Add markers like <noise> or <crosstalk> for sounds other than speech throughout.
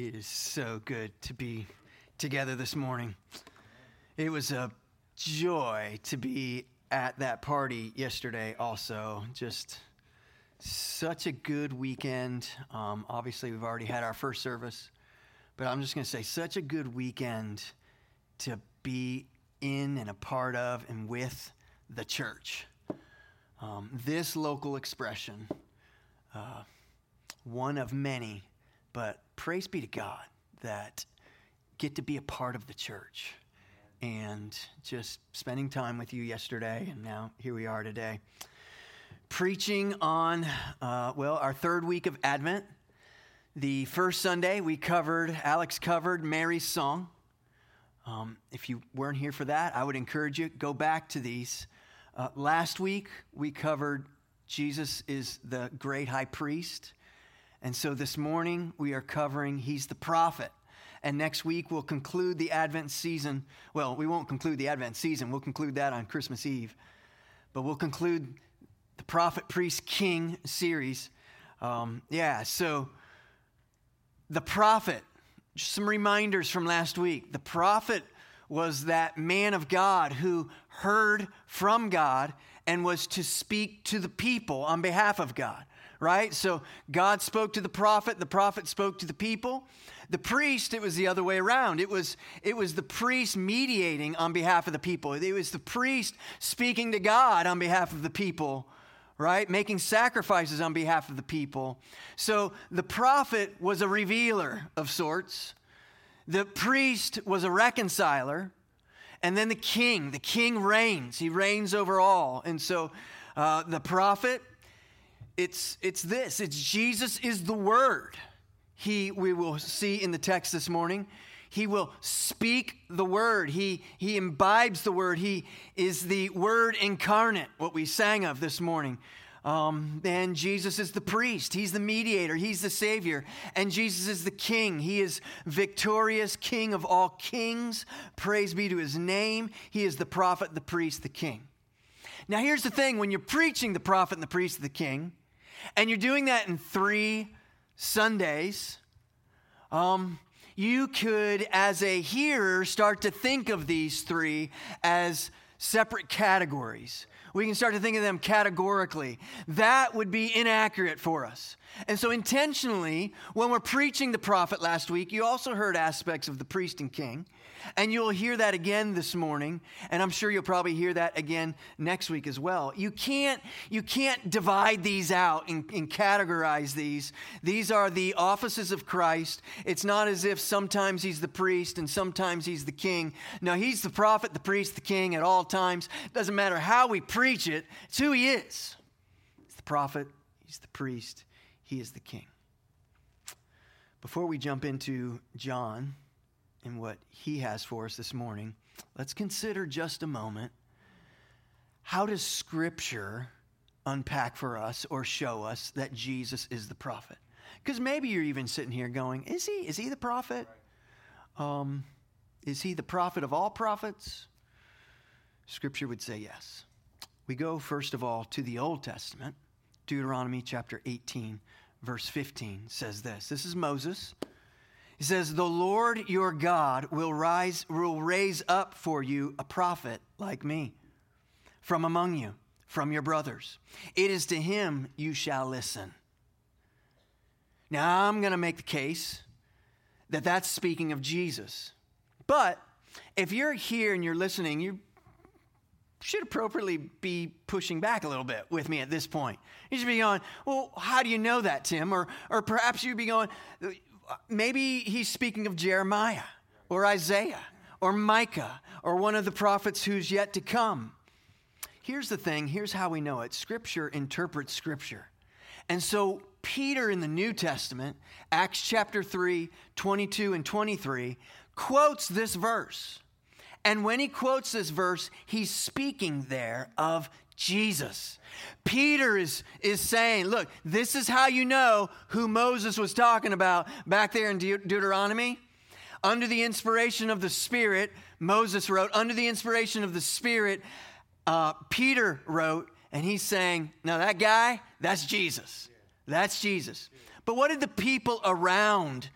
It is so good to be together this morning. It was a joy to be at that party yesterday, also. Just such a good weekend. Um, obviously, we've already had our first service, but I'm just going to say, such a good weekend to be in and a part of and with the church. Um, this local expression, uh, one of many, but praise be to God that get to be a part of the church and just spending time with you yesterday, and now here we are today. Preaching on, uh, well, our third week of Advent. The first Sunday, we covered, Alex covered Mary's song. Um, if you weren't here for that, I would encourage you go back to these. Uh, last week, we covered Jesus is the great high priest. And so this morning, we are covering He's the prophet. And next week, we'll conclude the Advent season. Well, we won't conclude the Advent season, we'll conclude that on Christmas Eve. But we'll conclude the Prophet, Priest, King series. Um, yeah, so the prophet, just some reminders from last week. The prophet was that man of God who heard from God and was to speak to the people on behalf of God right? So God spoke to the prophet, the prophet spoke to the people. The priest, it was the other way around. It was, it was the priest mediating on behalf of the people. It was the priest speaking to God on behalf of the people, right? Making sacrifices on behalf of the people. So the prophet was a revealer of sorts. The priest was a reconciler. And then the king, the king reigns. He reigns over all. And so uh, the prophet it's, it's this it's Jesus is the Word. He, we will see in the text this morning, he will speak the word. He, he imbibes the word. He is the word incarnate, what we sang of this morning. Um, and Jesus is the priest. He's the mediator. He's the savior. And Jesus is the king. He is victorious king of all kings. Praise be to his name. He is the prophet, the priest, the king. Now, here's the thing when you're preaching the prophet, and the priest, the king, and you're doing that in three Sundays, um, you could, as a hearer, start to think of these three as separate categories. We can start to think of them categorically. That would be inaccurate for us. And so, intentionally, when we're preaching the prophet last week, you also heard aspects of the priest and king. And you'll hear that again this morning, and I'm sure you'll probably hear that again next week as well. You can't, you can't divide these out and, and categorize these. These are the offices of Christ. It's not as if sometimes he's the priest and sometimes he's the king. No, he's the prophet, the priest, the king at all times. Doesn't matter how we preach it, it's who he is. He's the prophet, he's the priest, he is the king. Before we jump into John, in what he has for us this morning, let's consider just a moment how does Scripture unpack for us or show us that Jesus is the prophet? Because maybe you're even sitting here going, Is he? Is he the prophet? Um, is he the prophet of all prophets? Scripture would say yes. We go, first of all, to the Old Testament. Deuteronomy chapter 18, verse 15 says this. This is Moses he says, The Lord your God will rise, will raise up for you a prophet like me from among you, from your brothers. It is to him you shall listen. Now, I'm going to make the case that that's speaking of Jesus. But if you're here and you're listening, you should appropriately be pushing back a little bit with me at this point. You should be going, Well, how do you know that, Tim? Or, or perhaps you'd be going, Uh, maybe he's speaking of Jeremiah or Isaiah or Micah or one of the prophets who's yet to come. Here's the thing here's how we know it Scripture interprets Scripture. And so, Peter in the New Testament, Acts chapter 3, 22 and 23, quotes this verse. And when he quotes this verse, he's speaking there of Jesus. Peter is, is saying, look, this is how you know who Moses was talking about back there in De- Deuteronomy. Under the inspiration of the Spirit, Moses wrote, under the inspiration of the Spirit, uh, Peter wrote, and he's saying, now that guy, that's Jesus. That's Jesus. But what did the people around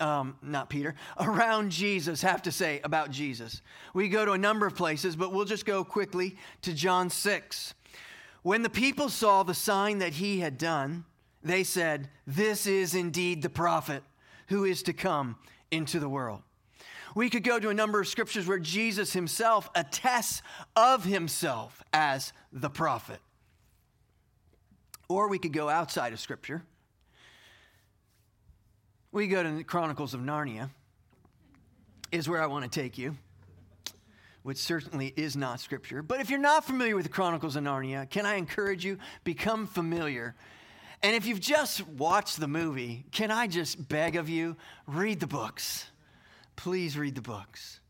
um, not Peter, around Jesus have to say about Jesus. We go to a number of places, but we'll just go quickly to John 6. When the people saw the sign that he had done, they said, This is indeed the prophet who is to come into the world. We could go to a number of scriptures where Jesus himself attests of himself as the prophet. Or we could go outside of scripture we go to the Chronicles of Narnia, is where I want to take you, which certainly is not scripture. But if you're not familiar with the Chronicles of Narnia, can I encourage you, become familiar? And if you've just watched the movie, can I just beg of you, read the books. Please read the books.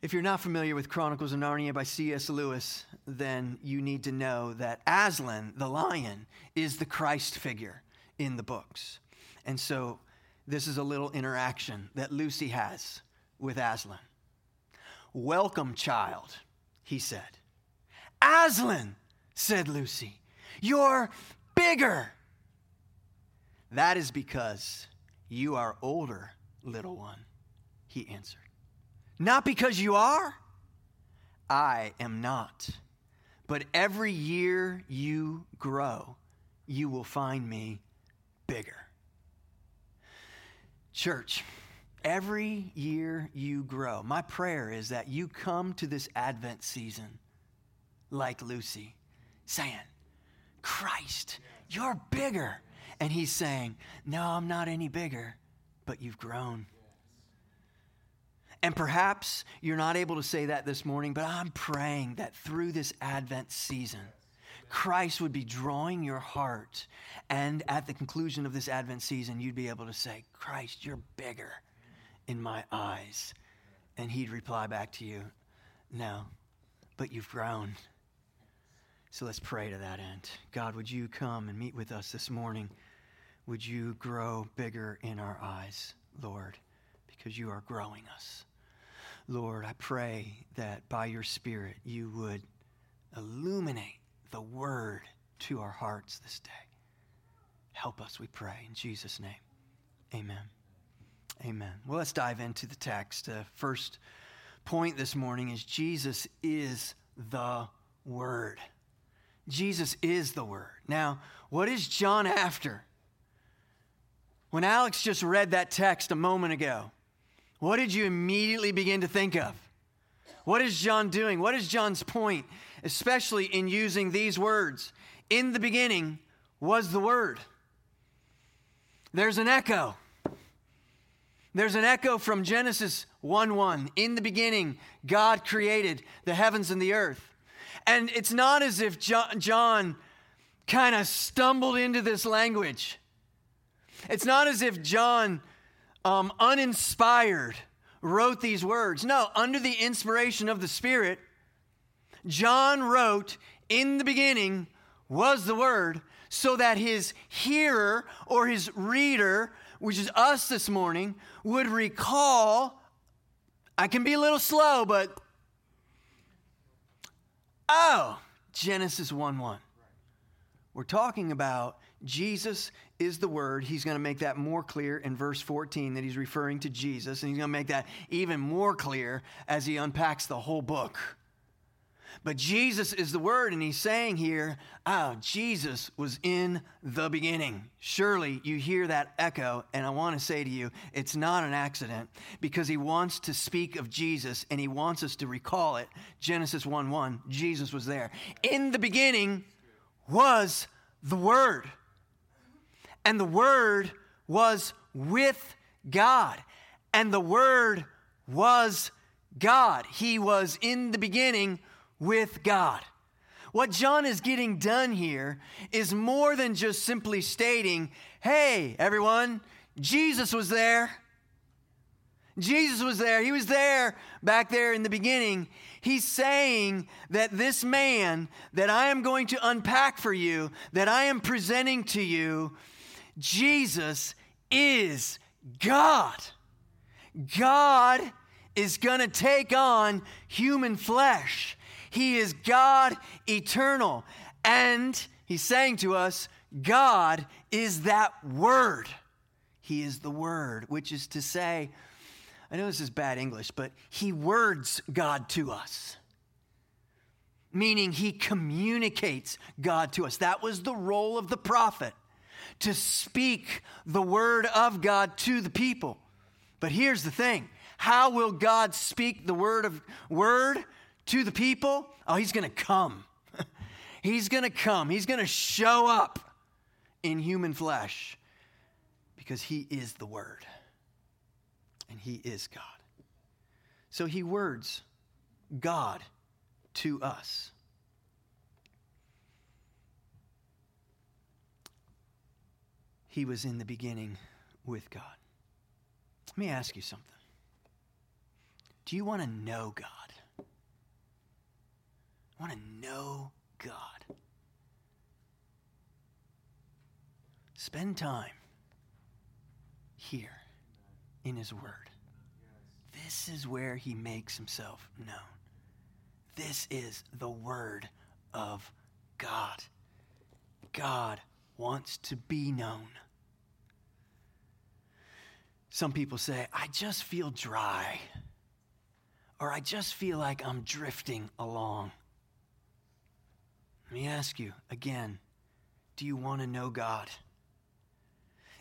If you're not familiar with Chronicles of Narnia by C.S. Lewis, then you need to know that Aslan, the lion, is the Christ figure in the books. And so this is a little interaction that Lucy has with Aslan. Welcome, child, he said. Aslan, said Lucy, you're bigger. That is because you are older, little one, he answered. Not because you are, I am not. But every year you grow, you will find me bigger. Church, every year you grow. My prayer is that you come to this Advent season like Lucy, saying, Christ, you're bigger. And he's saying, No, I'm not any bigger, but you've grown. And perhaps you're not able to say that this morning, but I'm praying that through this Advent season, Christ would be drawing your heart. And at the conclusion of this Advent season, you'd be able to say, Christ, you're bigger in my eyes. And he'd reply back to you, No, but you've grown. So let's pray to that end. God, would you come and meet with us this morning? Would you grow bigger in our eyes, Lord, because you are growing us. Lord, I pray that by your Spirit you would illuminate the word to our hearts this day. Help us, we pray, in Jesus' name. Amen. Amen. Well, let's dive into the text. Uh, first point this morning is Jesus is the Word. Jesus is the Word. Now, what is John after? When Alex just read that text a moment ago, what did you immediately begin to think of? What is John doing? What is John's point? Especially in using these words. In the beginning was the Word. There's an echo. There's an echo from Genesis 1 1. In the beginning, God created the heavens and the earth. And it's not as if John, kind of stumbled into this language. It's not as if John, um, uninspired, wrote these words. No, under the inspiration of the Spirit, John wrote, In the beginning was the Word, so that his hearer or his reader, which is us this morning, would recall. I can be a little slow, but oh, Genesis 1 1. We're talking about Jesus is the Word. He's going to make that more clear in verse 14 that he's referring to Jesus, and he's going to make that even more clear as he unpacks the whole book. But Jesus is the word, and he's saying here, oh, Jesus was in the beginning. Surely you hear that echo, and I want to say to you, it's not an accident because he wants to speak of Jesus and he wants us to recall it. Genesis 1 1, Jesus was there. In the beginning was the Word, and the Word was with God, and the Word was God. He was in the beginning with God. What John is getting done here is more than just simply stating, hey, everyone, Jesus was there. Jesus was there. He was there back there in the beginning. He's saying that this man that I am going to unpack for you, that I am presenting to you, Jesus is God. God is going to take on human flesh. He is God eternal. And he's saying to us, God is that word. He is the Word, which is to say, I know this is bad English, but He words God to us. Meaning He communicates God to us. That was the role of the prophet, to speak the Word of God to the people. But here's the thing how will God speak the word of word to the people? Oh, he's going <laughs> to come. he's going to come. He's going to show up in human flesh because he is the word and he is God. So he words God to us. He was in the beginning with God. Let me ask you something. Do you want to know God? Want to know God? Spend time here in His Word. This is where He makes Himself known. This is the Word of God. God wants to be known. Some people say, I just feel dry, or I just feel like I'm drifting along. Let me ask you again do you want to know God?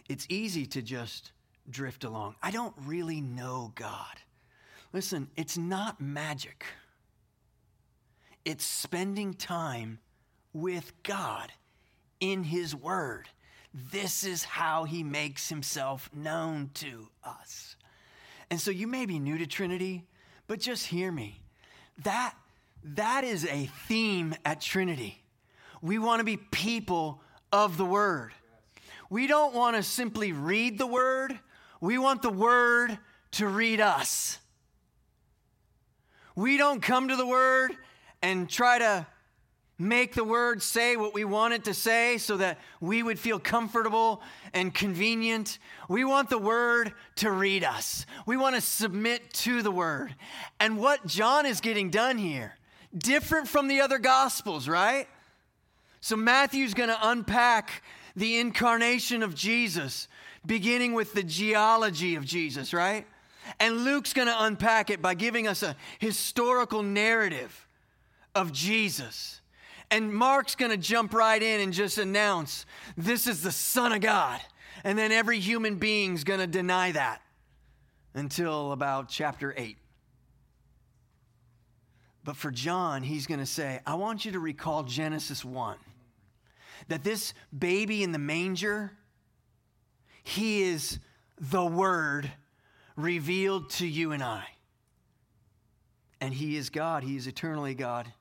It's easy to just drift along. I don't really know God. Listen, it's not magic, it's spending time with God in His Word. This is how he makes himself known to us. And so you may be new to Trinity, but just hear me. That, that is a theme at Trinity. We want to be people of the Word. We don't want to simply read the Word, we want the Word to read us. We don't come to the Word and try to make the word say what we want it to say so that we would feel comfortable and convenient. We want the word to read us. We want to submit to the word. And what John is getting done here, different from the other gospels, right? So Matthew's going to unpack the incarnation of Jesus, beginning with the genealogy of Jesus, right? And Luke's going to unpack it by giving us a historical narrative of Jesus. And Mark's going to jump right in and just announce this is the Son of God. And then every human being's going to deny that until about chapter 8. But for John, he's going to say, I want you to recall Genesis 1. That this baby in the manger, he is the Word revealed to you and I. And he is God, he is eternally God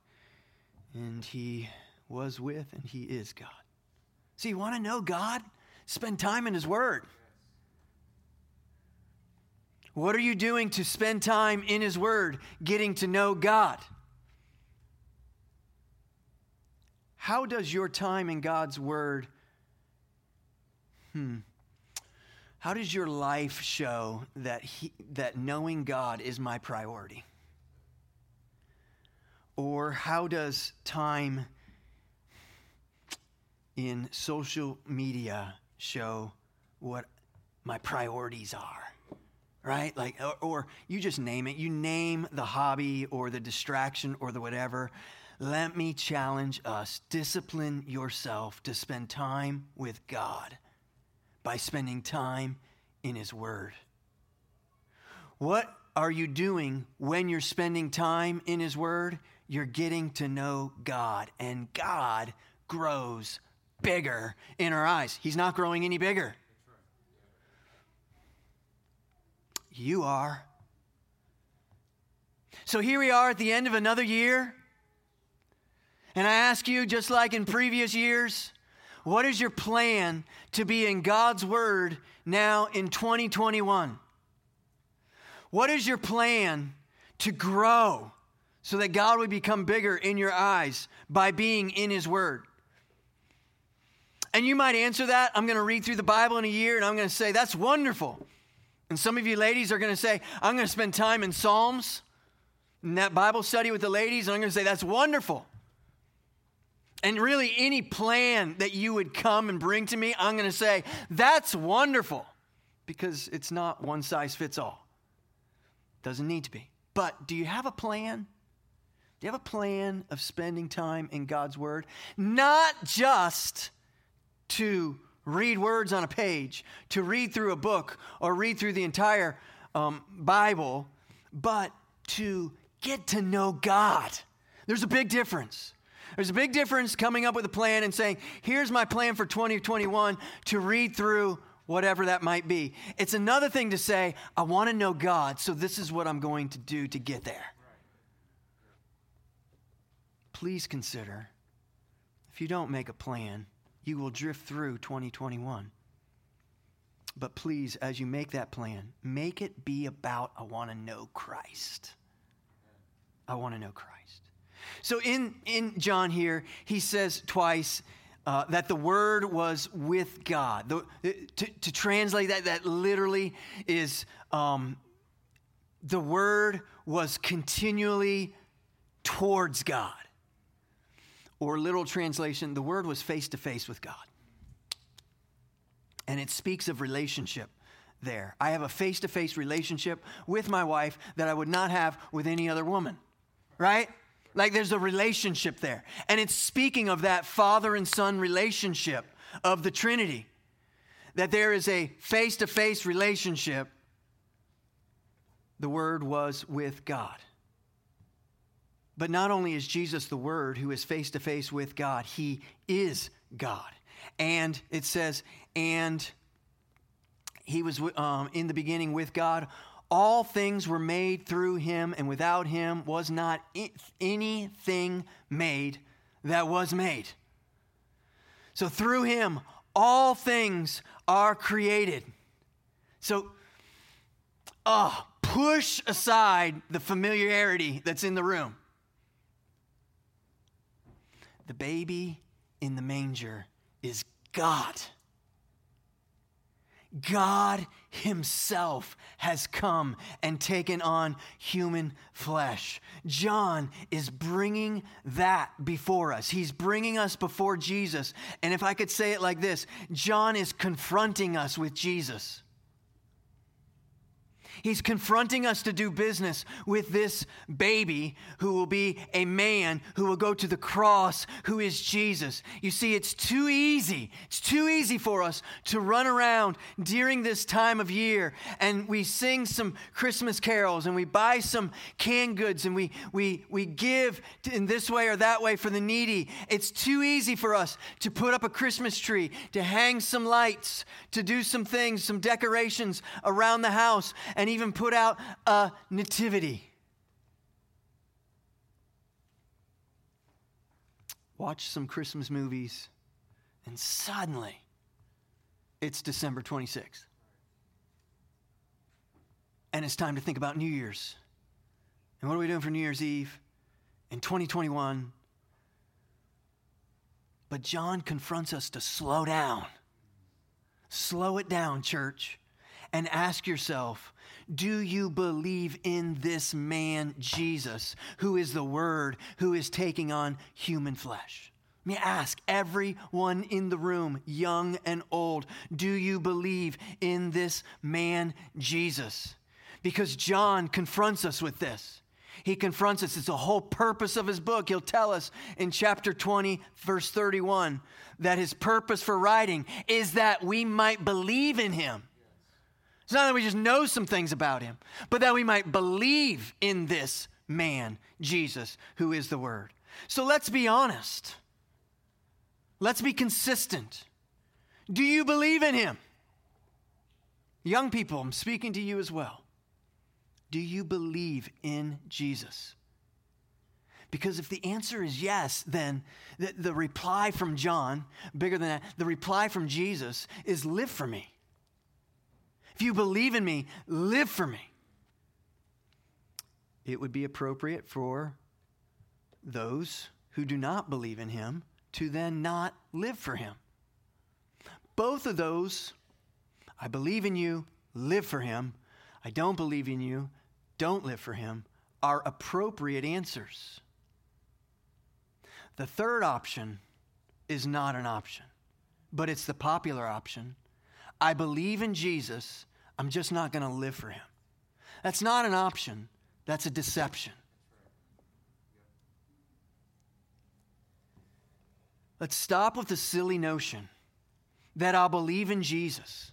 and he was with and he is God. So you want to know God? Spend time in his word. What are you doing to spend time in his word, getting to know God? How does your time in God's word hmm how does your life show that he, that knowing God is my priority? Or how does time in social media show what my priorities are? Right? Like, or, or, you just name it. You name the hobby or the distraction or the whatever. Let me challenge us discipline yourself to spend time with God by spending time in His Word. What are you doing when you're spending time in His Word? you're getting to know God, and God grows bigger in our eyes. He's not growing any bigger. You are. So here we are at the end of another year. And I ask you, just like in previous years, what is your plan to be in God's Word now in 2021? What is your plan to grow so that God would become bigger in your eyes by being in His Word? And you might answer that. I'm going to read through the Bible in a year and I'm going to say, that's wonderful. And some of you ladies are going to say, I'm going to spend time in Psalms, in that Bible study with the ladies, and I'm going to say, that's wonderful. And really, any plan that you would come and bring to me, I'm going to say, that's wonderful. because it's not one size fits all. Doesn't need to be. But do you have a plan? Do you have a plan of spending time in God's Word? Not just to read words on a page, to read through a book, or read through the entire um, Bible, but to get to know God. There's a big difference. There's a big difference coming up with a plan and saying, here's my plan for 2021 to read through whatever that might be. It's another thing to say, I want to know God, so this is what I'm going to do to get there. Please consider if you don't make a plan, you will drift through 2021. But please, as you make that plan, make it be about, I want to know Christ. I want to know Christ. So in, in John here, he says twice uh, that the Word was with God. The, to, to, translate that, that literally is um, the Word was continually towards God. Or literal translation, the Word was face to face with God. And it speaks of relationship there. I have a face to face relationship with my wife that I would not have with any other woman, right? Like there's a relationship there. And it's speaking of that father and son relationship of the Trinity. That there is a face to face relationship. The Word was with God. But not only is Jesus the Word who is face to face with God, He is God. And it says, and He was um, in the beginning with God. All things were made through him, and without him was not anything made that was made. So through him, all things are created. So, oh, push aside the familiarity that's in the room. The baby in the manger is God. God Himself has come and taken on human flesh. John is bringing that before us. He's bringing us before Jesus. And if I could say it like this John is confronting us with Jesus. He's confronting us to do business with this baby who will be a man who will go to the cross, who is Jesus. You see, it's too easy. It's too easy for us to run around during this time of year and we sing some Christmas carols and we buy some canned goods and we, we, we give in this way or that way for the needy. It's too easy for us to put up a Christmas tree, to hang some lights, to do some things, some decorations around the house. And even put out a nativity. Watch some Christmas movies, and suddenly it's December 26th. And it's time to think about New Year's. And what are we doing for New Year's Eve in 2021? But John confronts us to slow down. Slow it down, church, and ask yourself do you believe in this man, Jesus, who is the Word, who is taking on human flesh? Let me ask everyone in the room, young and old, do you believe in this man, Jesus? Because John confronts us with this. He confronts us. It's the whole purpose of his book. He'll tell us in chapter 20, verse 31, that his purpose for writing is that we might believe in him it's not that we just know some things about him, but that we might believe in this man, Jesus, who is the Word. So let's be honest. Let's be consistent. Do you believe in him? Young people, I'm speaking to you as well. Do you believe in Jesus? Because if the answer is yes, then the, the reply from John, bigger than that, the reply from Jesus is live for me. If you believe in me, live for me. It would be appropriate for those who do not believe in him to then not live for him. Both of those, I believe in you, live for him. I don't believe in you, don't live for him, are appropriate answers. The third option is not an option, but it's the popular option I believe in Jesus, I'm just not going to live for him. That's not an option, that's a deception. Let's stop with the silly notion that I'll believe in Jesus.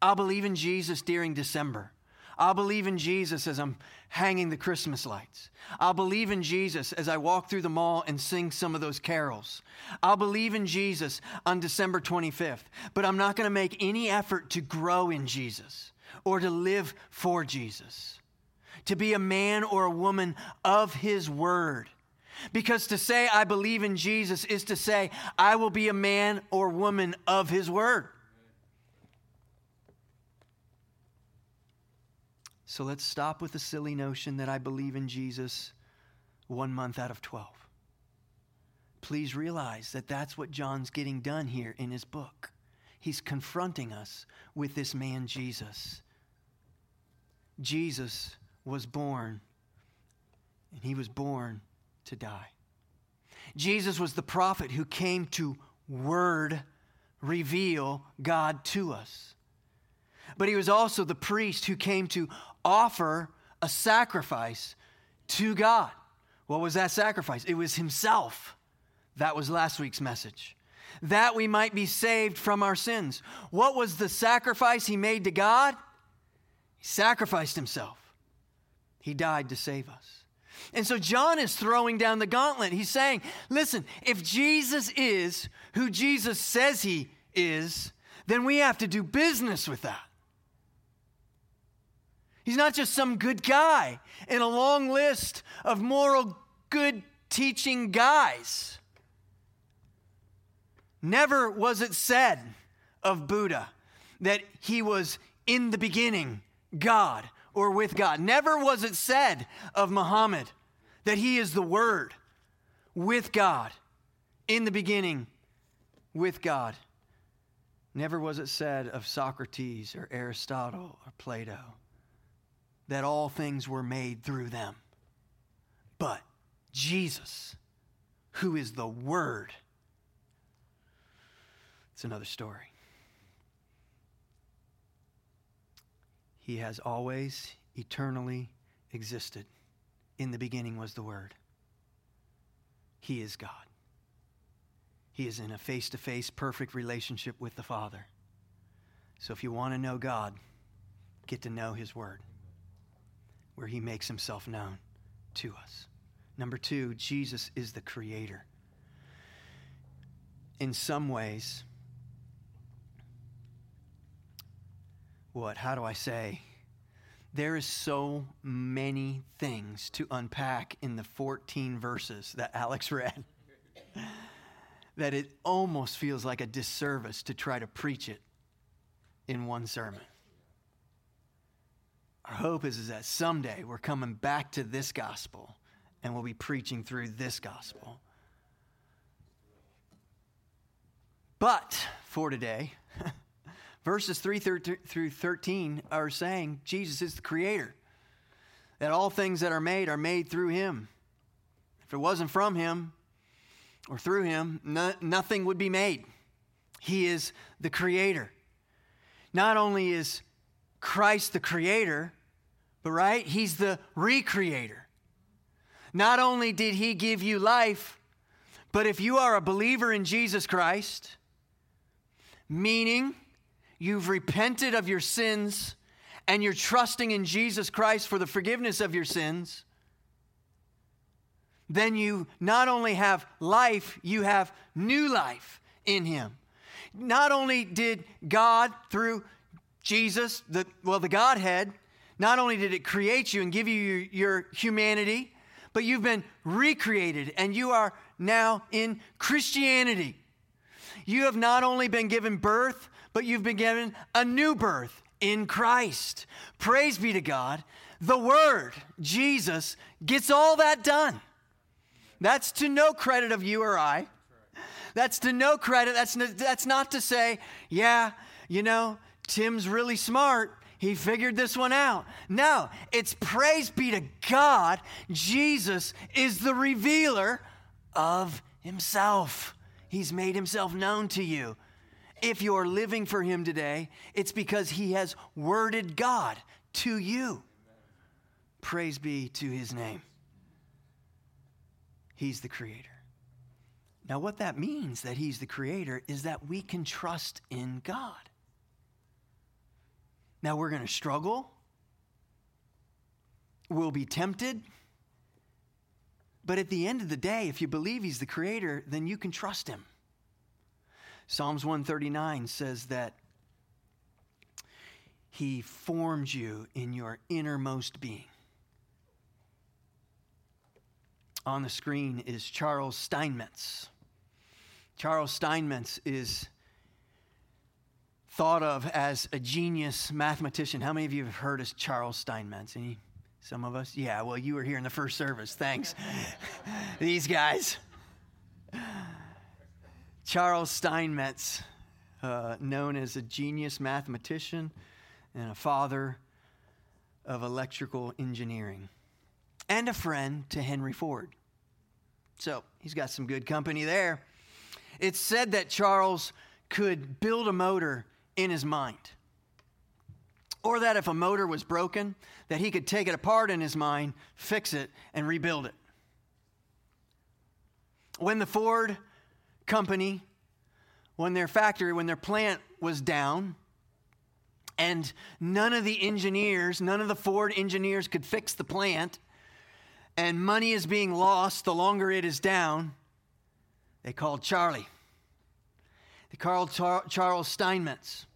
I'll believe in Jesus during December. I'll believe in Jesus as I'm hanging the Christmas lights. I'll believe in Jesus as I walk through the mall and sing some of those carols. I'll believe in Jesus on December 25th, but I'm not going to make any effort to grow in Jesus or to live for Jesus, to be a man or a woman of His Word. Because to say I believe in Jesus is to say I will be a man or woman of His Word. So let's stop with the silly notion that I believe in Jesus one month out of 12. Please realize that that's what John's getting done here in his book. He's confronting us with this man, Jesus. Jesus was born, and he was born to die. Jesus was the prophet who came to word reveal God to us. But he was also the priest who came to offer a sacrifice to God. What was that sacrifice? It was himself. That was last week's message. That we might be saved from our sins. What was the sacrifice he made to God? He sacrificed himself. He died to save us. And so John is throwing down the gauntlet. He's saying, listen, if Jesus is who Jesus says he is, then we have to do business with that. He's not just some good guy in a long list of moral good teaching guys. Never was it said of Buddha that he was in the beginning God or with God. Never was it said of Muhammad that he is the Word with God, in the beginning with God. Never was it said of Socrates or Aristotle or Plato that all things were made through them. But Jesus, who is the Word, it's another story. He has always eternally existed. In the beginning was the Word. He is God. He is in a face to face, perfect relationship with the Father. So if you want to know God, get to know His Word where he makes himself known to us. Number two, Jesus is the creator. In some ways, what? How do I say? There is so many things to unpack in the 14 verses that Alex <laughs> read that it almost feels like a disservice to try to preach it in one sermon. Our hope is, is that someday we're coming back to this gospel and we'll be preaching through this gospel. But for today, <laughs> verses 3 through 13 are saying Jesus is the creator, that all things that are made are made through him. If it wasn't from him or through him, no, nothing would be made. He is the creator. Not only is Christ the creator, right? He's the recreator. Not only did he give you life, but if you are a believer in Jesus Christ, meaning you've repented of your sins and you're trusting in Jesus Christ for the forgiveness of your sins, then you not only have life, you have new life in him. Not only did God, through Jesus, the, well, the Godhead, not only did it create you and give you your, your humanity, but you've been recreated and you are now in Christianity. You have not only been given birth, but you've been given a new birth in Christ. Praise be to God. The Word, Jesus, gets all that done. That's to no credit of you or I. That's to no credit. That's, no, that's not to say, yeah, you know, Tim's really smart he figured this one out. No, it's praise be to God. Jesus is the revealer of himself. He's made himself known to you. If you're living for Him today, it's because He has worded God to you. Praise be to His name. He's the Creator. Now, what that means that He's the Creator is that we can trust in God. Now, we're going to struggle, we'll be tempted. But at the end of the day, if you believe He's the Creator, then you can trust Him. Psalms 139 says that He formed you in your innermost being. On the screen is Charles Steinmetz. Charles Steinmetz is thought of as a genius mathematician. How many of you have heard of Charles Steinmetz? Any? Some of us? Yeah, well, you were here in the first service. Thanks. <laughs> These guys. Charles Steinmetz, uh, known as a genius mathematician and a father of electrical engineering, and a friend to Henry Ford. So he's got some good company there. It's said that Charles could build a motor in his mind. Or that if a motor was broken, that he could take it apart in his mind, fix it, and rebuild it. When the Ford company, when their factory, when their plant was down, and none of the engineers, none of the Ford engineers could fix the plant, and money is being lost the longer it is down, they called Charlie. Called Char- Charles Steinmetz.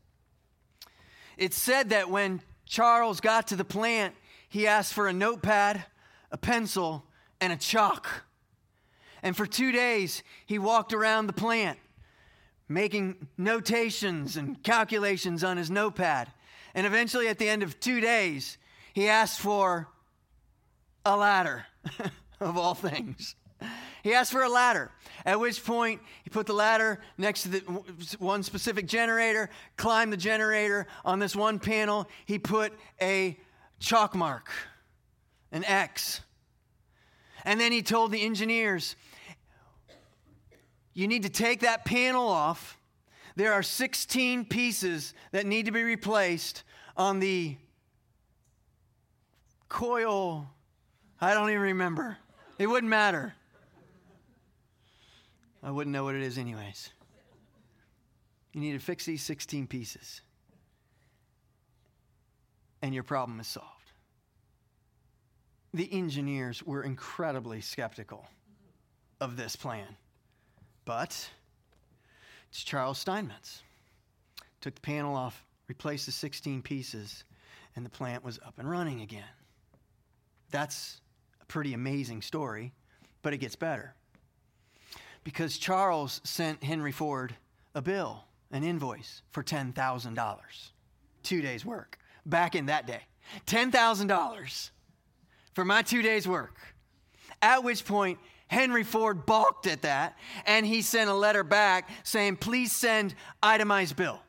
It's said that when Charles got to the plant, he asked for a notepad, a pencil, and a chalk. And for two days, he walked around the plant making notations and calculations on his notepad. And eventually, at the end of two days, he asked for a ladder, <laughs> of all things. He asked for a ladder, at which point he put the ladder next to the one specific generator, climbed the generator. On this one panel, he put a chalk mark, an X. And then he told the engineers, you need to take that panel off. There are 16 pieces that need to be replaced on the coil. I don't even remember. It wouldn't matter. I wouldn't know what it is, anyways. You need to fix these 16 pieces, and your problem is solved. The engineers were incredibly skeptical of this plan. But it's Charles Steinmetz. Took the panel off, replaced the 16 pieces, and the plant was up and running again. That's a pretty amazing story, but it gets better. Because Charles sent Henry Ford a bill, an invoice for $10,000, two days' work, back in that day. $10,000 for my two days' work. At which point, Henry Ford balked at that and he sent a letter back saying, please send itemized bill.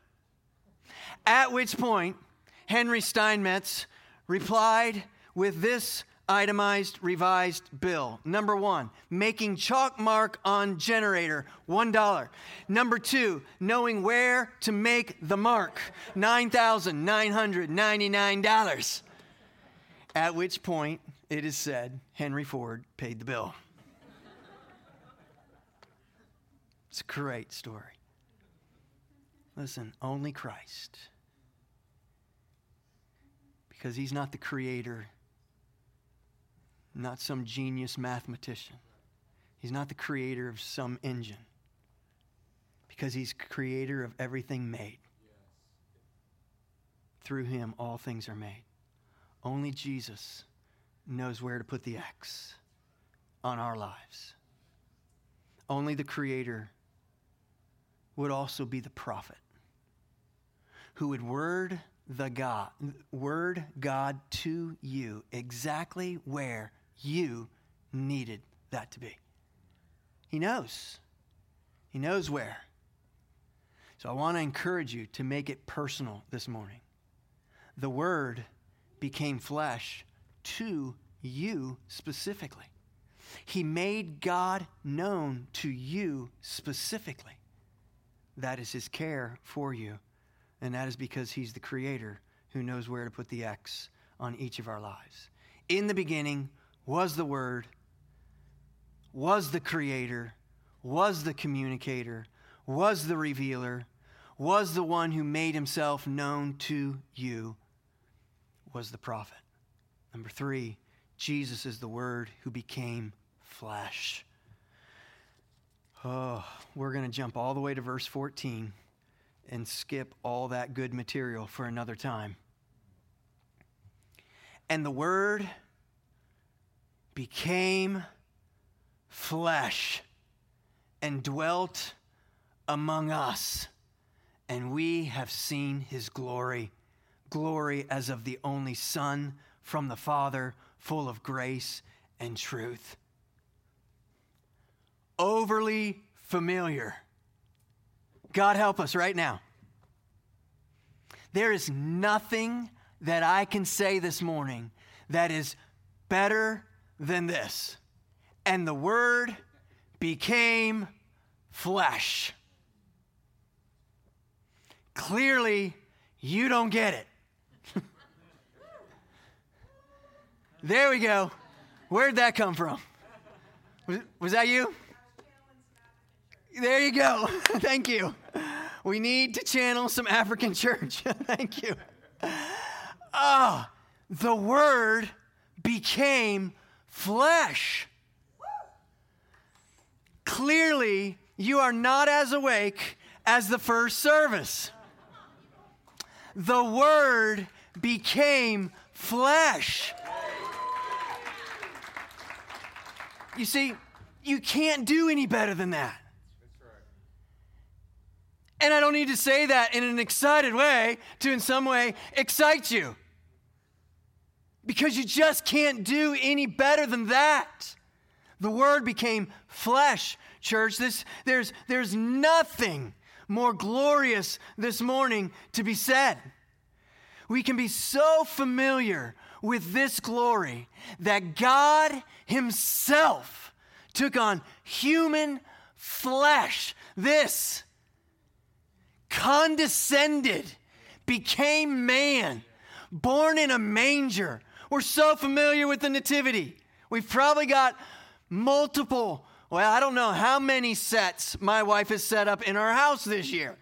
At which point, Henry Steinmetz replied with this itemized revised bill. Number one, making chalk mark on generator, $1. Number two, knowing where to make the mark, $9,999. At which point, it is said, Henry Ford paid the bill. It's a great story. Listen, only Christ. Because he's not the creator, not some genius mathematician. He's not the creator of some engine. Because he's creator of everything made. Through him, all things are made. Only Jesus knows where to put the X on our lives. Only the Creator would also be the prophet who would word the God, word God to you exactly where you needed that to be. He knows. He knows where. So I want to encourage you to make it personal this morning. The word became flesh to you specifically. He made God known to you specifically. that is his care for you. And that is because he's the creator who knows where to put the X on each of our lives. In the beginning was the Word, was the creator, was the communicator, was the revealer, was the one who made himself known to you, was the prophet. Number three, Jesus is the Word who became flesh. Oh, we're going to jump all the way to verse 14 and skip all that good material for another time. And the Word became flesh and dwelt among us, and we have seen his glory glory as of the only Son from the Father, full of grace and truth overly familiar. God help us right now. There is nothing that I can say this morning that is better than this. And the Word became flesh. Clearly, you don't get it. <laughs> there we go. Where'd that come from? Was, was that you? There you go. <laughs> Thank you. We need to channel some African church. <laughs> Thank you. Oh, the word became flesh. Clearly, you are not as awake as the first service. The word became flesh. You see, you can't do any better than that. And I don't need to say that in an excited way to, in some way, excite you. Because you just can't do any better than that. The Word became flesh, church. This, there's, there's nothing more glorious this morning to be said. We can be so familiar with this glory that God Himself took on human flesh. This condescended, became man, born in a manger. We're so familiar with the Nativity. We've probably got multiple, well, I don't know how many sets my wife has set up in our house this year.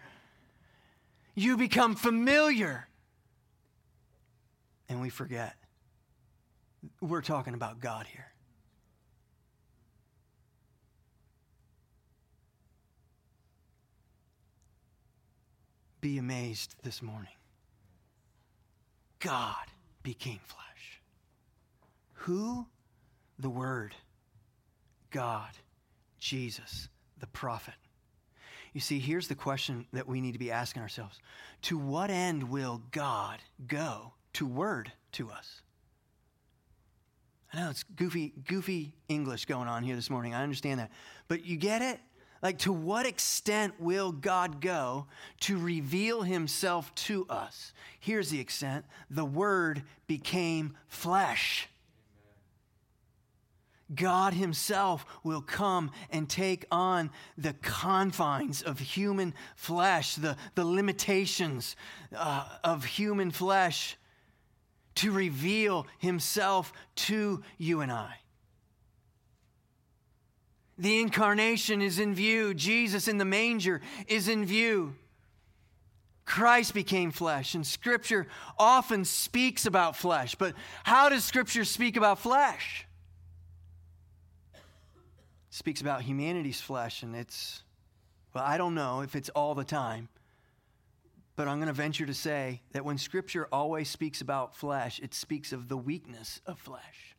You become familiar. And we forget. We're talking about God here. be amazed this morning. God became flesh. Who? The Word. God. Jesus, the prophet. You see, here's the question that we need to be asking ourselves To what end will God go to word to us? I know it's goofy, goofy English going on here this morning. I understand that. But you get it? Like, to what extent will God go to reveal himself to us? Here's the extent the Word became flesh. God Himself will come and take on the confines of human flesh, the, the limitations uh, of human flesh, to reveal Himself to you and I. The incarnation is in view. Jesus in the manger is in view. Christ became flesh, and Scripture often speaks about flesh. But how does Scripture speak about flesh? Speaks about humanity's flesh, and it's, well, I don't know if it's all the time, but I'm going to venture to say that when Scripture always speaks about flesh, it speaks of the weakness of flesh,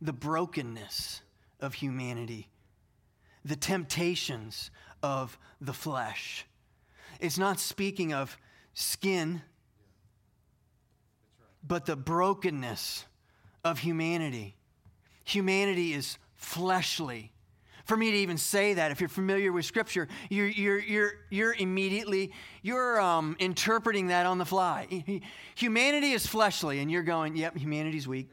the brokenness of humanity, the temptations of the flesh. It's not speaking of skin, but the brokenness of humanity. Humanity is fleshly. For me to even say that, if you're familiar with Scripture, you're, you're, you're, you're immediately you're um, interpreting that on the fly. Humanity is fleshly, and you're going, "Yep, humanity's weak."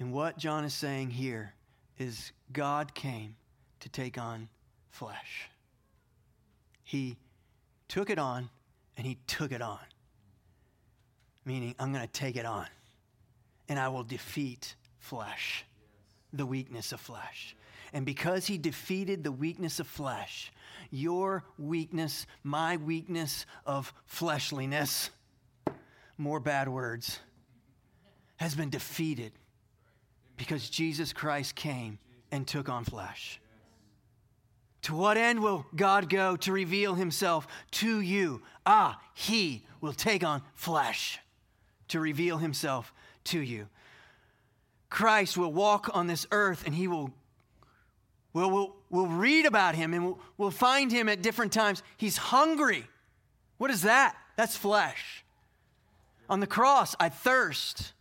And what John is saying here is God came to take on flesh. He took it on and he took it on. Meaning, I'm going to take it on and I will defeat flesh, the weakness of flesh. And because he defeated the weakness of flesh, your weakness, my weakness of fleshliness, more bad words, has been defeated because Jesus Christ came and took on flesh. To what end will God go to reveal himself to you? Ah, he will take on flesh to reveal himself to you. Christ will walk on this earth and he will We'll, we'll, we'll read about him and we'll, we'll find him at different times. He's hungry. What is that? That's flesh. On the cross, I thirst.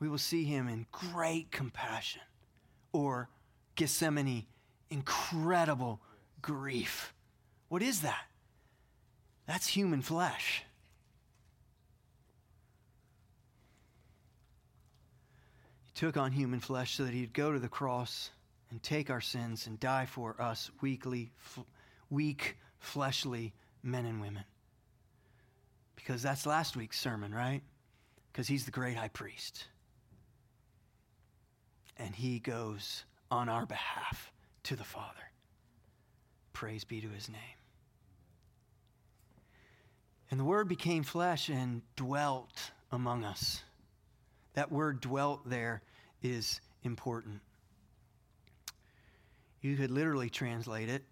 We will see him in great compassion or Gethsemane, incredible grief. What is that? That's human flesh. Took on human flesh so that he'd go to the cross and take our sins and die for us weakly, f- weak, fleshly men and women. Because that's last week's sermon, right? Because he's the great high priest. And he goes on our behalf to the Father. Praise be to his name. And the Word became flesh and dwelt among us. That word dwelt there is important. You could literally translate it,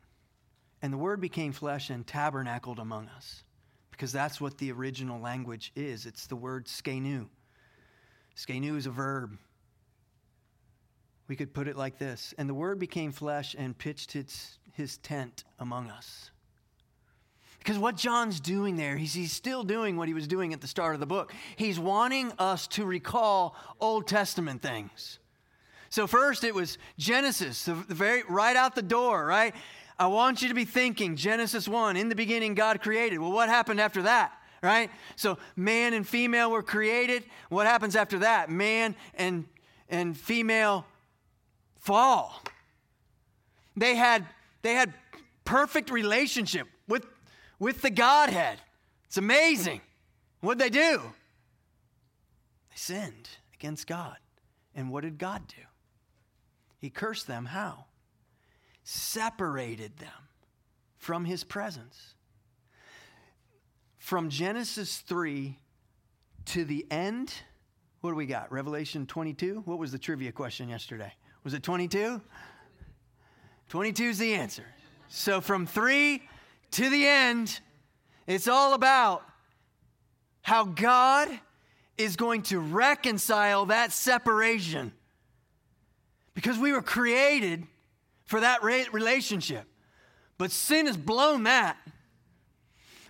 and the word became flesh and tabernacled among us, because that's what the original language is. It's the word skenu. Skenu is a verb. We could put it like this And the word became flesh and pitched its, his tent among us. Because what John's doing there, he's, he's still doing what he was doing at the start of the book. He's wanting us to recall Old Testament things. So, first it was Genesis, the, very right out the door, right? I want you to be thinking Genesis 1, in the beginning, God created. Well, what happened after that? Right? So, man and female were created. What happens after that? Man and, and female fall. They had, they had perfect relationship with the Godhead. It's amazing. What'd they do? They sinned against God. And what did God do? He cursed them. How? Separated them from his presence. From Genesis 3 to the end, what do we got? Revelation 22? What was the trivia question yesterday? Was it 22? 22 is the answer. So from 3 to the end, it's all about how God is going to reconcile that separation. Because we were created for that relationship. But sin has blown that.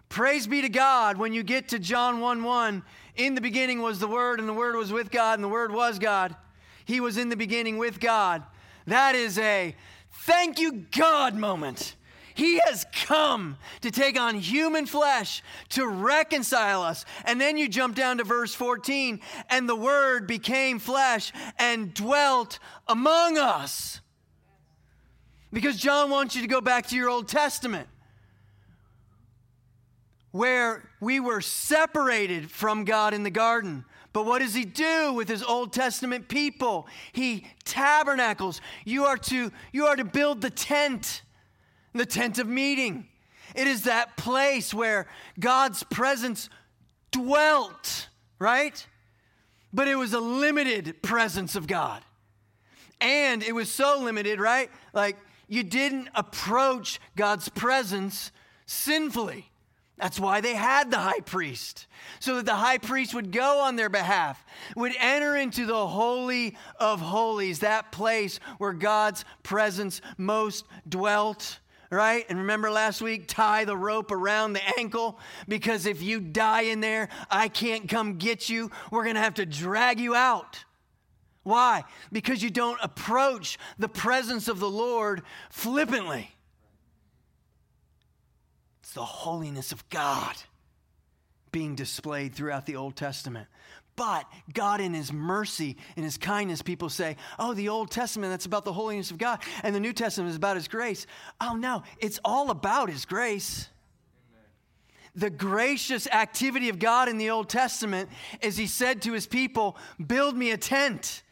Praise be to God when you get to John 1 1. In the beginning was the Word, and the Word was with God, and the Word was God. He was in the beginning with God. That is a thank you, God moment. He has come to take on human flesh to reconcile us. And then you jump down to verse 14, and the Word became flesh and dwelt among us. Because John wants you to go back to your Old Testament where we were separated from God in the garden. But what does he do with his Old Testament people? He tabernacles. You are to you are to build the tent the tent of meeting. It is that place where God's presence dwelt, right? But it was a limited presence of God. And it was so limited, right? Like you didn't approach God's presence sinfully. That's why they had the high priest, so that the high priest would go on their behalf, would enter into the Holy of Holies, that place where God's presence most dwelt right? And remember last week, tie the rope around the ankle because if you die in there, I can't come get you. We're going to have to drag you out. Why? Because you don't approach the presence of the Lord flippantly. It's the holiness of God. being displayed throughout the Old Testament. But God, in His mercy and His kindness, people say, oh, the Old Testament, that's about the holiness of God, and the New Testament is about His grace. Oh, no, it's all about His grace. The gracious activity of God in the Old Testament is He said to His people, Build me a tent,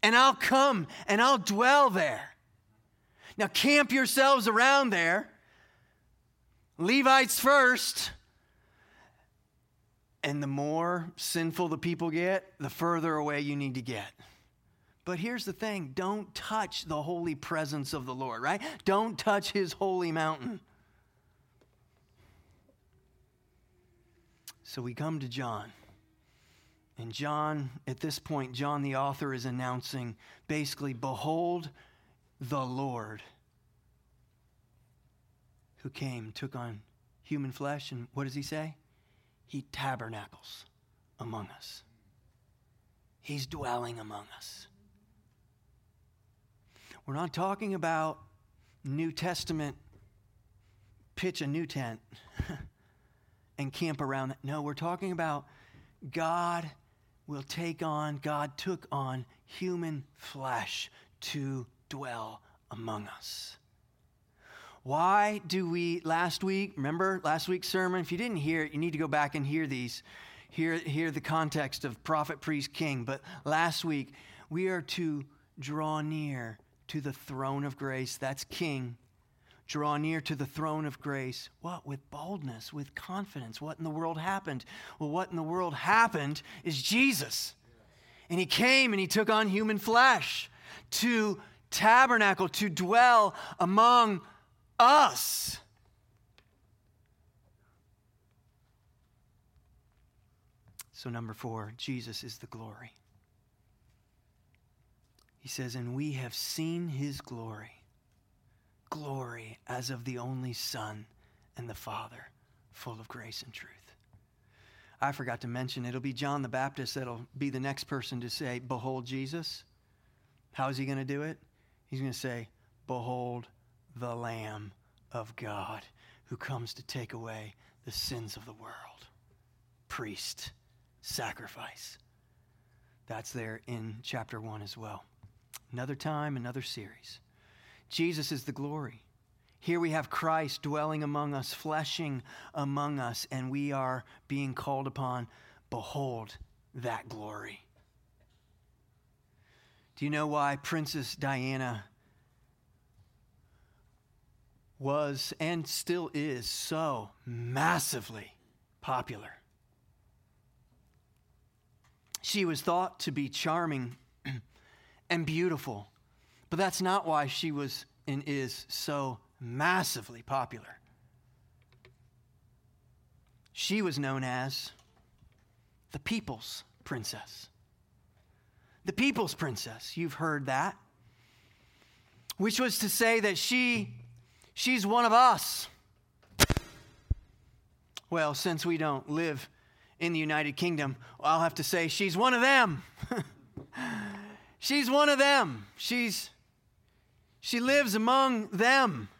and I'll come and I'll dwell there. Now, camp yourselves around there. Levites first. And the more sinful the people get, the further away you need to get. But here's the thing don't touch the holy presence of the Lord, right? Don't touch his holy mountain. So we come to John. And John, at this point, John the author is announcing basically, Behold the Lord who came, took on human flesh, and what does he say? He tabernacles among us. He's dwelling among us. We're not talking about New Testament, pitch a new tent <laughs> and camp around. No, we're talking about God will take on, God took on human flesh to dwell among us. Why do we, last week, remember last week's sermon? If you didn't hear it, you need to go back and hear these, hear, hear the context of prophet, priest, king. But last week, we are to draw near to the throne of grace. That's king. Draw near to the throne of grace. What? With boldness, with confidence. What in the world happened? Well, what in the world happened is Jesus. And he came and he took on human flesh to tabernacle, to dwell among us. So, number four, Jesus is the glory. He says, And we have seen his glory, glory as of the only Son and the Father, full of grace and truth. I forgot to mention, it'll be John the Baptist that'll be the next person to say, Behold Jesus. How is he going to do it? He's going to say, Behold the Lamb of God who comes to take away the sins of the world. Priest, sacrifice. That's there in chapter 1 as well. Another time, another series. Jesus is the glory. Here we have Christ dwelling among us, fleshing among us, and we are being called upon. Behold that glory. Do you know why Princess Diana was and still is so massively popular. She was thought to be charming <clears throat> and beautiful, but that's not why she was and is so massively popular. She was known as the people's princess. The people's princess, you've heard that. Which was to say that she She's one of us. Well, since we don't live in the United Kingdom, I'll have to say she's one of them. <laughs> she's one of them. She's she lives among them.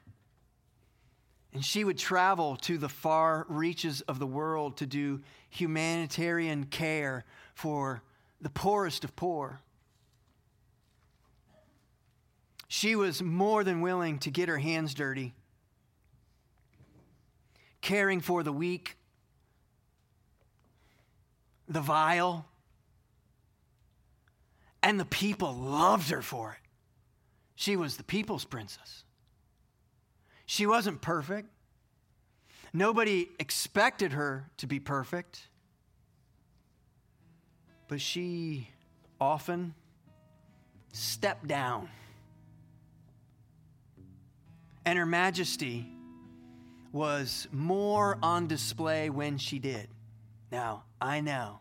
And she would travel to the far reaches of the world to do humanitarian care for the poorest of poor. She was more than willing to get her hands dirty, caring for the weak, the vile, and the people loved her for it. She was the people's princess. She wasn't perfect. Nobody expected her to be perfect. But she often stepped down and her majesty was more on display when she did. Now, I know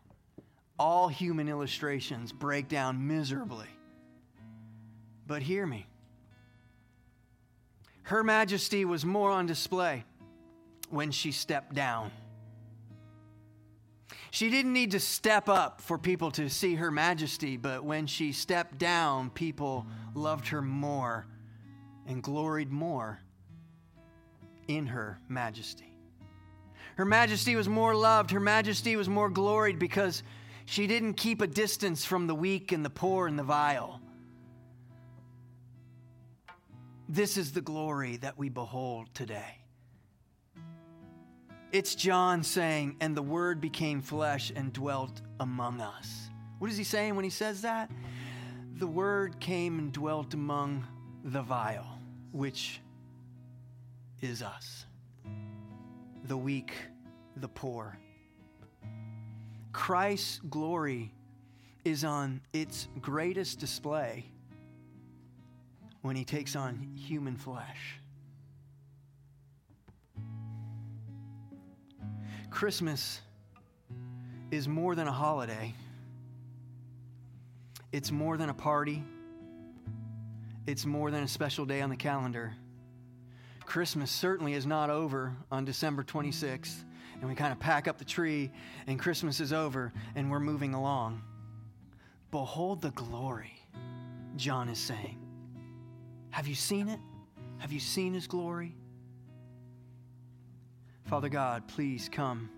all human illustrations break down miserably. But hear me. Her majesty was more on display when she stepped down. She didn't need to step up for people to see her majesty, but when she stepped down, people loved her more and gloried more in her majesty. Her majesty was more loved. Her majesty was more gloried because she didn't keep a distance from the weak and the poor and the vile. This is the glory that we behold today. It's John saying, and the word became flesh and dwelt among us. What is he saying when he says that? The word came and dwelt among the vile, which is us, the weak, the poor. Christ's glory is on its greatest display when he takes on human flesh. Christmas is more than a holiday. It's more than a party. It's more than a special day on the calendar. Christmas certainly is not over on December 26th, and we kind of pack up the tree, and Christmas is over, and we're moving along. Behold the glory, John is saying. Have you seen it? Have you seen his glory? Father God, please come.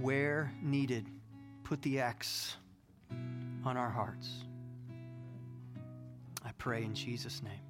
Where needed, put the X on our hearts. I pray in Jesus' name.